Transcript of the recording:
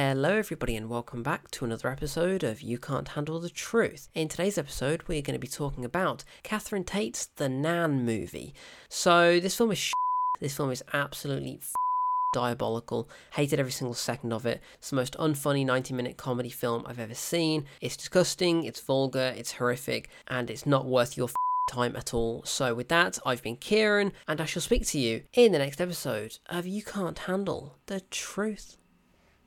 Hello, everybody, and welcome back to another episode of You Can't Handle the Truth. In today's episode, we're going to be talking about Catherine Tate's The Nan movie. So, this film is sh- This film is absolutely f- diabolical. Hated every single second of it. It's the most unfunny 90 minute comedy film I've ever seen. It's disgusting, it's vulgar, it's horrific, and it's not worth your f- time at all. So, with that, I've been Kieran, and I shall speak to you in the next episode of You Can't Handle the Truth.